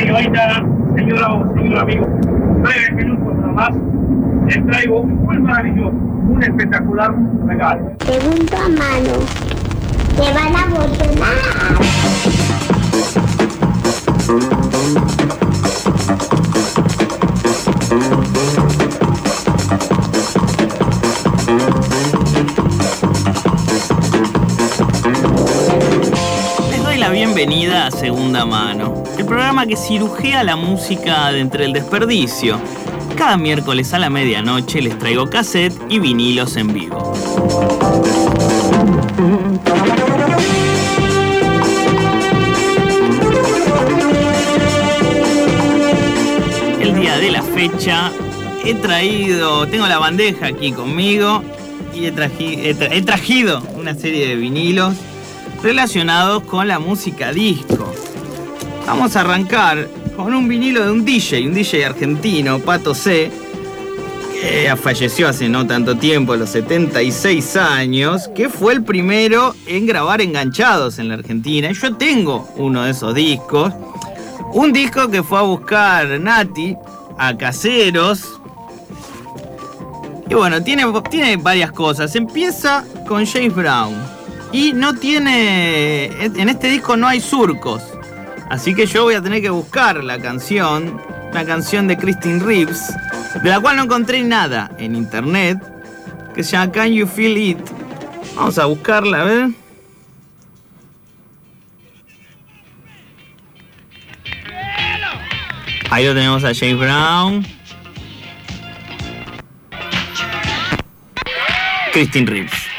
señorita, señora o señor amigo, breves minutos nada más, les traigo un muy maravilloso, un espectacular regalo. Segundo a mano. Te van a emocionar. Les doy la bienvenida a Segunda Mano, programa que cirujea la música de entre el desperdicio. Cada miércoles a la medianoche les traigo cassette y vinilos en vivo. El día de la fecha he traído, tengo la bandeja aquí conmigo y he, traji- he tra- he trajido una serie de vinilos relacionados con la música disco. Vamos a arrancar con un vinilo de un DJ, un DJ argentino, Pato C, que falleció hace no tanto tiempo, a los 76 años, que fue el primero en grabar enganchados en la Argentina. Yo tengo uno de esos discos. Un disco que fue a buscar Nati a caseros. Y bueno, tiene, tiene varias cosas. Empieza con James Brown. Y no tiene. En este disco no hay surcos. Así que yo voy a tener que buscar la canción. Una canción de Christine Reeves. De la cual no encontré nada en internet. Que se llama Can You Feel It. Vamos a buscarla, a ver. Ahí lo tenemos a James Brown. Christine Reeves.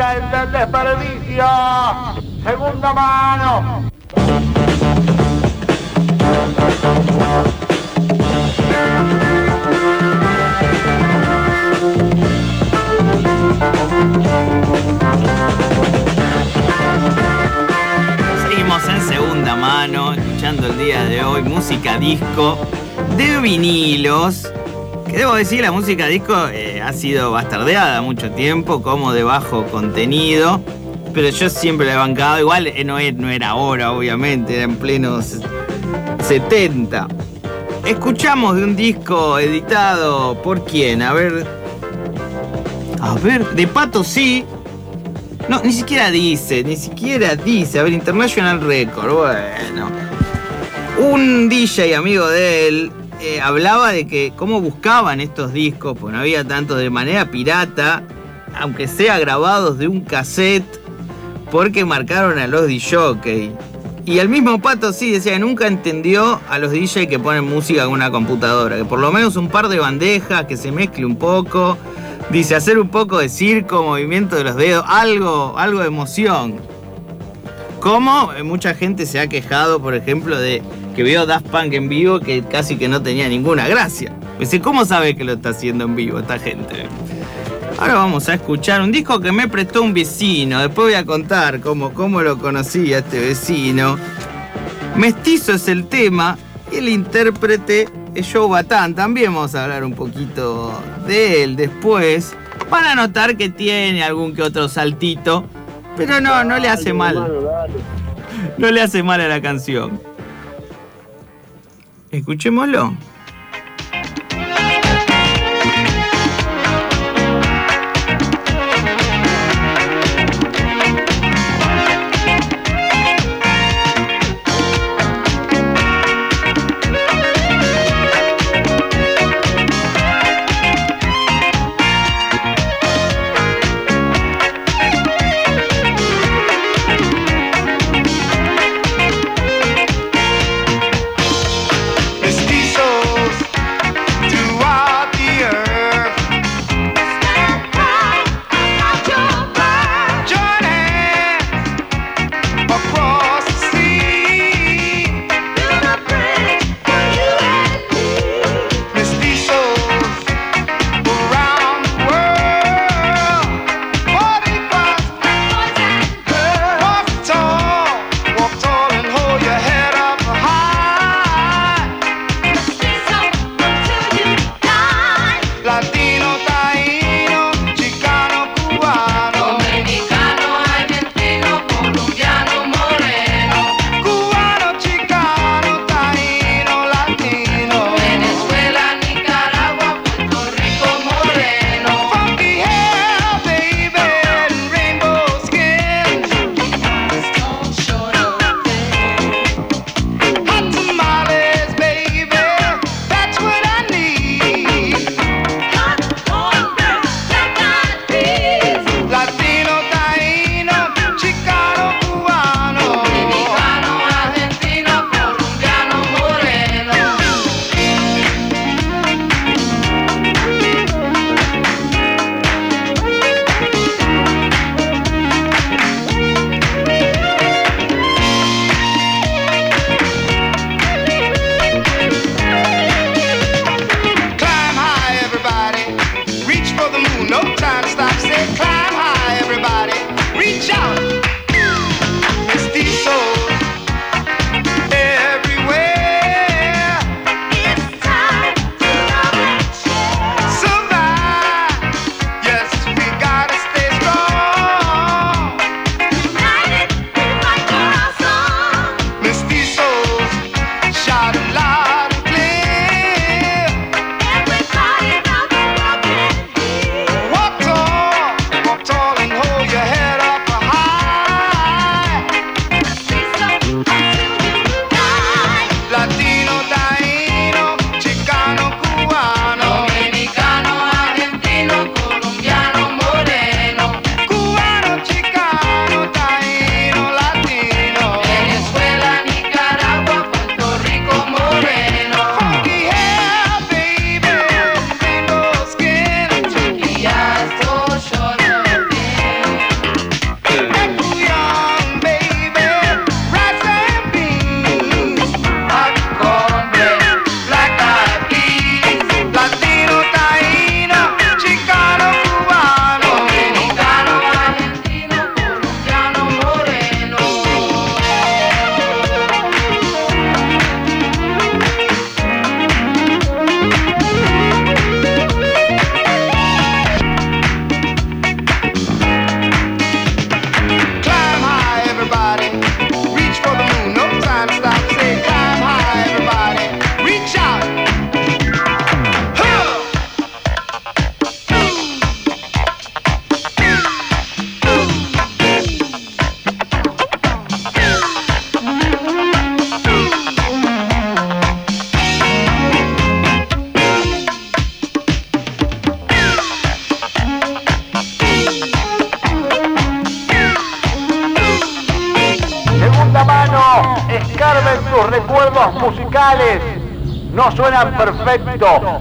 Del desperdicio. Segunda mano. Seguimos en segunda mano, escuchando el día de hoy música disco de vinilos. Que debo decir, la música disco eh, ha sido bastardeada mucho tiempo como de bajo contenido. Pero yo siempre la he bancado. Igual eh, no, no era ahora, obviamente, era en plenos 70. Escuchamos de un disco editado por quién? A ver. A ver, de Pato sí. No, ni siquiera dice, ni siquiera dice. A ver, International Record, bueno. Un DJ amigo de él eh, hablaba de que cómo buscaban estos discos, pues no había tanto de manera pirata, aunque sea grabados de un cassette, porque marcaron a los DJ. Y el mismo Pato sí decía nunca entendió a los DJ que ponen música con una computadora, que por lo menos un par de bandejas, que se mezcle un poco. Dice, hacer un poco de circo, movimiento de los dedos, algo, algo de emoción. Como mucha gente se ha quejado, por ejemplo, de que vio Daft Punk en vivo que casi que no tenía ninguna gracia. Dice, ¿cómo sabe que lo está haciendo en vivo esta gente? Ahora vamos a escuchar un disco que me prestó un vecino. Después voy a contar cómo, cómo lo conocí a este vecino. Mestizo es el tema y el intérprete es Joe Batán. También vamos a hablar un poquito de él después. Van a notar que tiene algún que otro saltito, pero no, no le hace mal. No le hace mal a la canción. Escuchémoslo.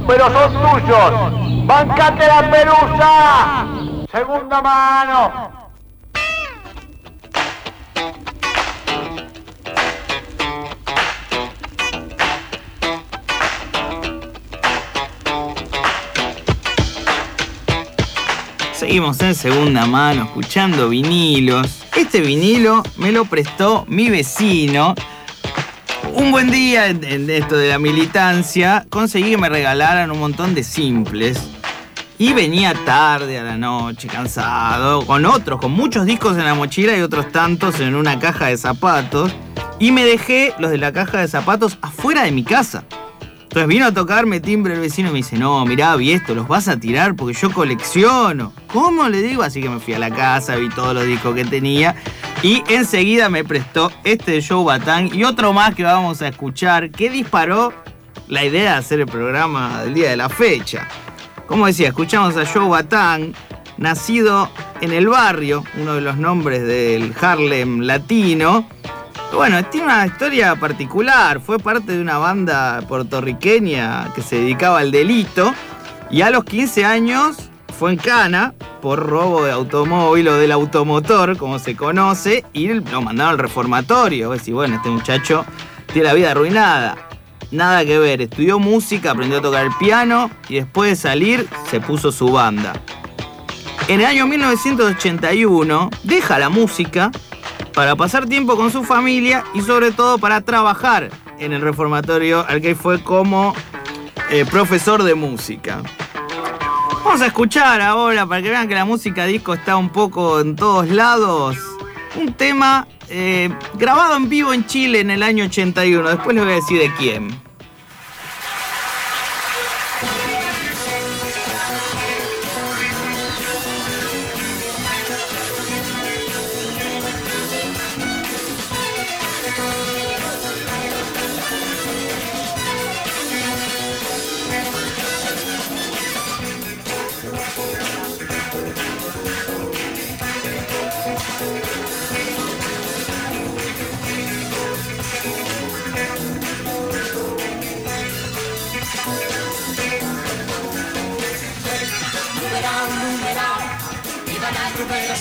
Pero son tuyos. ¡Bancate la pelusa! Segunda mano. Seguimos en segunda mano escuchando vinilos. Este vinilo me lo prestó mi vecino. Un buen día en, esto de la militancia conseguí que me regalaran un montón de simples. Y venía tarde a la noche, cansado, con otros, con muchos discos en la mochila y otros tantos en una caja de zapatos. Y me dejé los de la caja de zapatos afuera de mi casa. Entonces vino a tocarme timbre el vecino y me dice, no, mirá, vi esto, los vas a tirar porque yo colecciono. ¿Cómo le digo? Así que me fui a la casa, vi todos los discos que tenía y enseguida me prestó este de Joe Batán y otro más que vamos a escuchar que disparó la idea de hacer el programa del día de la fecha. Como decía, escuchamos a Joe Batán, nacido en el barrio, uno de los nombres del Harlem latino. Bueno, tiene una historia particular. Fue parte de una banda puertorriqueña que se dedicaba al delito. Y a los 15 años fue en cana por robo de automóvil o del automotor, como se conoce, y lo mandaron al reformatorio. Y bueno, este muchacho tiene la vida arruinada. Nada que ver, estudió música, aprendió a tocar el piano y después de salir se puso su banda. En el año 1981 deja la música para pasar tiempo con su familia y sobre todo para trabajar en el reformatorio al que fue como eh, profesor de música. Vamos a escuchar ahora, para que vean que la música disco está un poco en todos lados, un tema eh, grabado en vivo en Chile en el año 81. Después les voy a decir de quién.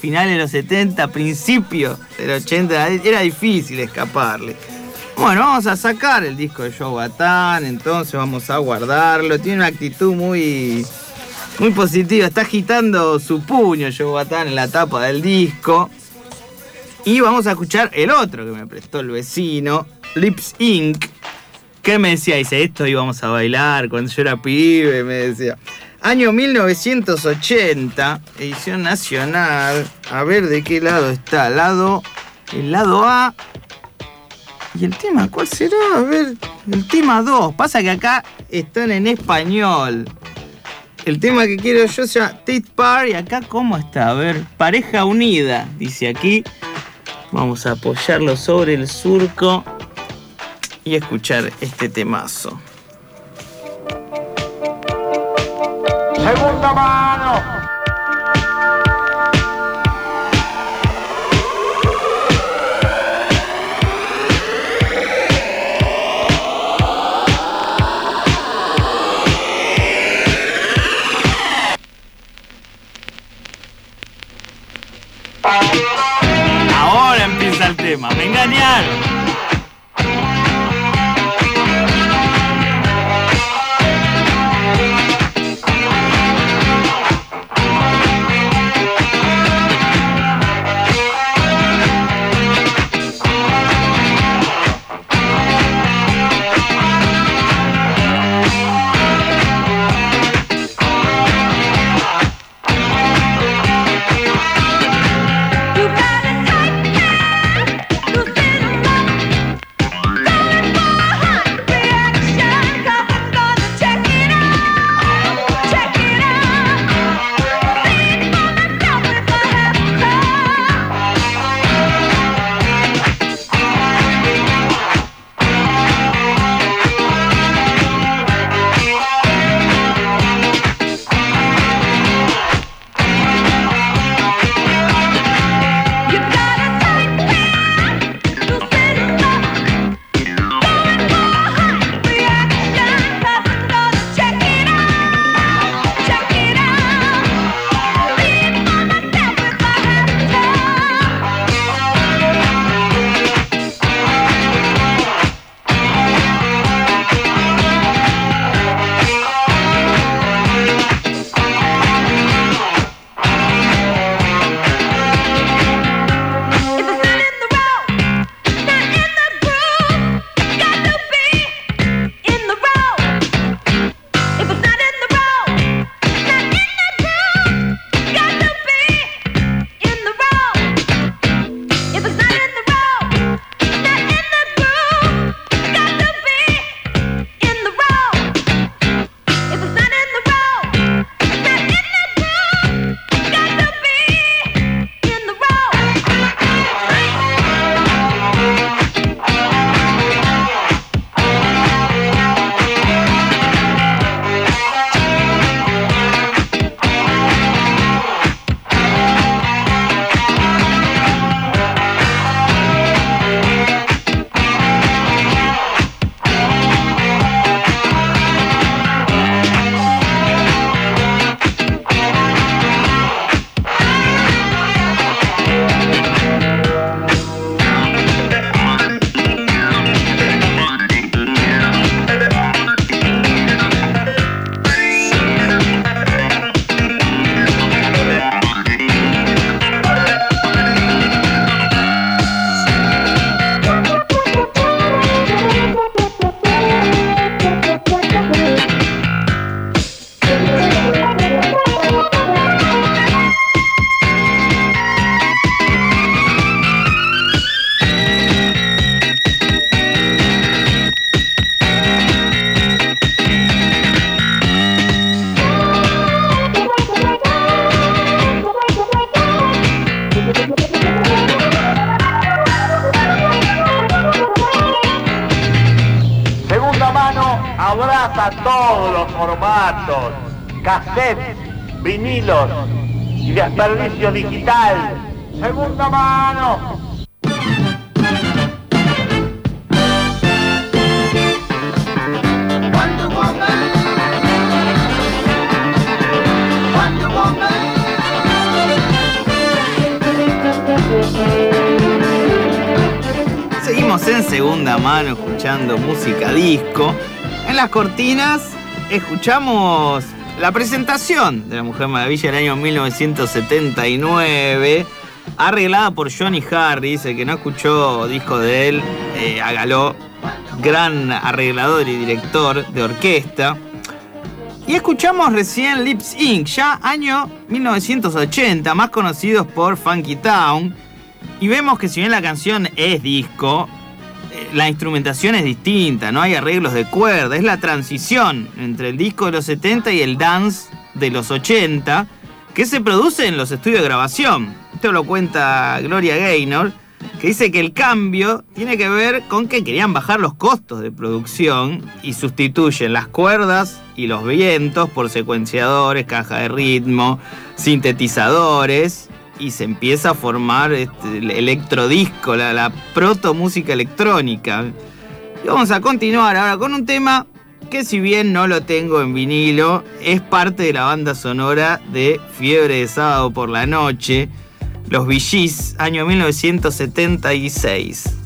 finales de los 70, principios del 80, era difícil escaparle. Bueno, vamos a sacar el disco de Joe Batán, entonces vamos a guardarlo. Tiene una actitud muy, muy positiva. Está agitando su puño Joe Batán en la tapa del disco. Y vamos a escuchar el otro que me prestó el vecino, Lips Inc. ¿Qué me decía? Dice, esto íbamos a bailar cuando yo era pibe, me decía. Año 1980, edición nacional. A ver de qué lado está. Lado, el lado A. ¿Y el tema cuál será? A ver, el tema 2. Pasa que acá están en español. El tema que quiero yo se llama Tate Par y acá cómo está. A ver, pareja unida, dice aquí. Vamos a apoyarlo sobre el surco y escuchar este temazo. Segunda mano. Ahora empieza el tema. Me engañaron. Pasa todos los formatos, cassettes, vinilos y desperdicio digital. Segunda mano. Seguimos en segunda mano escuchando música disco. En las cortinas escuchamos la presentación de la Mujer Maravilla del año 1979, arreglada por Johnny Harris. El que no escuchó disco de él, eh. Gran arreglador y director de orquesta. Y escuchamos recién Lips Inc., ya año 1980, más conocidos por Funky Town. Y vemos que si bien la canción es disco, la instrumentación es distinta, no hay arreglos de cuerda, es la transición entre el disco de los 70 y el dance de los 80 que se produce en los estudios de grabación. Esto lo cuenta Gloria Gaynor, que dice que el cambio tiene que ver con que querían bajar los costos de producción y sustituyen las cuerdas y los vientos por secuenciadores, caja de ritmo, sintetizadores y se empieza a formar este, el electrodisco, la, la proto música electrónica. Y vamos a continuar ahora con un tema que si bien no lo tengo en vinilo, es parte de la banda sonora de Fiebre de Sábado por la Noche, Los Villis, año 1976.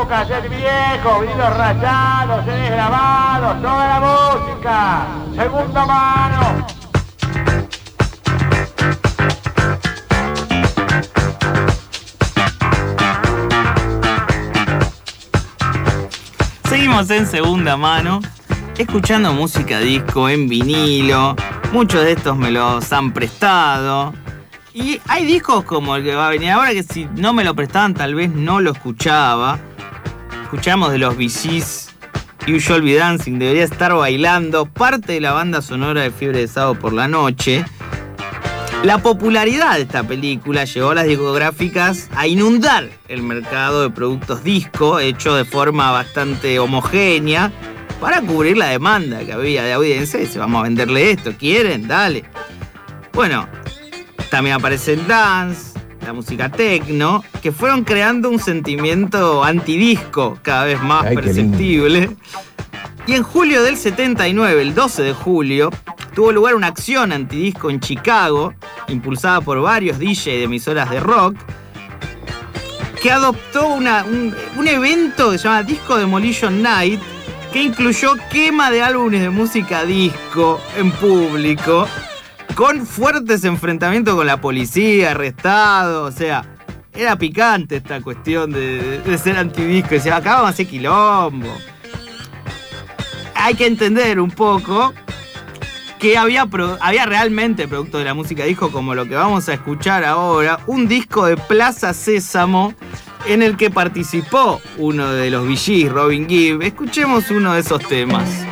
Poco cassette viejo, vinilos rayados, CDs grabados, toda la música. Segunda mano. Seguimos en segunda mano, escuchando música disco en vinilo. Muchos de estos me los han prestado. Y hay discos como el que va a venir ahora que si no me lo prestaban tal vez no lo escuchaba. Escuchamos de los VCs You Shall Be Dancing, debería estar bailando, parte de la banda sonora de Fiebre de Sábado por la Noche. La popularidad de esta película llevó a las discográficas a inundar el mercado de productos disco, hecho de forma bastante homogénea, para cubrir la demanda que había de audiencia. Dice, vamos a venderle esto, ¿quieren? Dale. Bueno, también aparece el dance, la música techno, que fueron creando un sentimiento antidisco cada vez más Ay, perceptible. Y en julio del 79, el 12 de julio, tuvo lugar una acción antidisco en Chicago, impulsada por varios DJ de emisoras de rock, que adoptó una- un, un evento que se llama Disco Demolition Night, que incluyó quema de álbumes de música disco en público, con fuertes enfrentamientos con la policía, arrestados, o sea, era picante esta cuestión de, ser antidisco, decía, acá vamos a hacer quilombo. Hay que entender un poco que había, había realmente producto de la música disco como lo que vamos a escuchar ahora, un disco de Plaza Sésamo en el que participó uno de los VGs, Robin Gibb. Escuchemos uno de esos temas.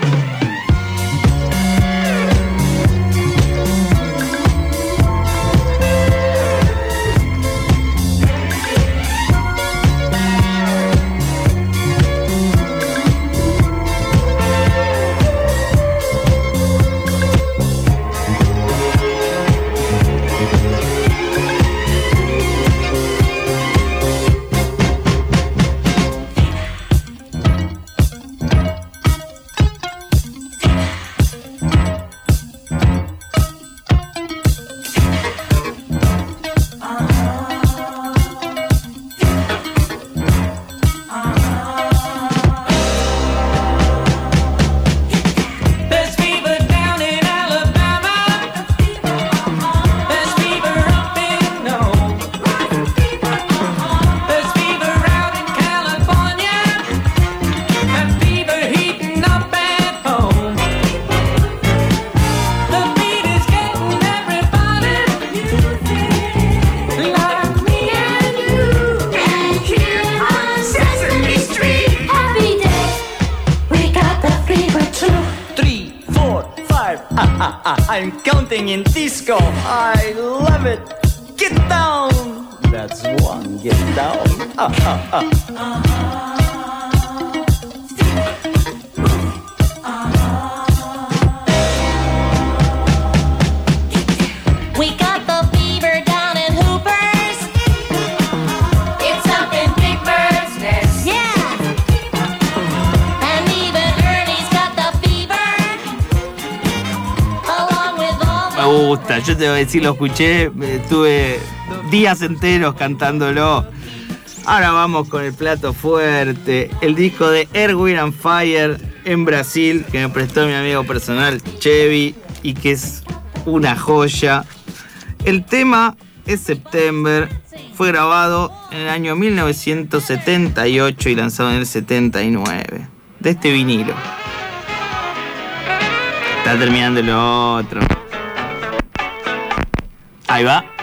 I'm in disco. I love it. Get down. That's one. Get down. Ah, ah, ah. Yo te voy a decir, lo escuché, estuve días enteros cantándolo. Ahora vamos con el plato fuerte, el disco de Erwin and Fire en Brasil, que me prestó mi amigo personal Chevy y que es una joya. El tema es September, fue grabado en el año 1978 y lanzado en el 79, de este vinilo. Está terminando lo otro. Ahí va.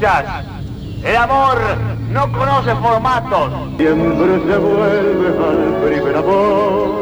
Escuchas. El amor no conoce formatos. Siempre se vuelve al primer amor.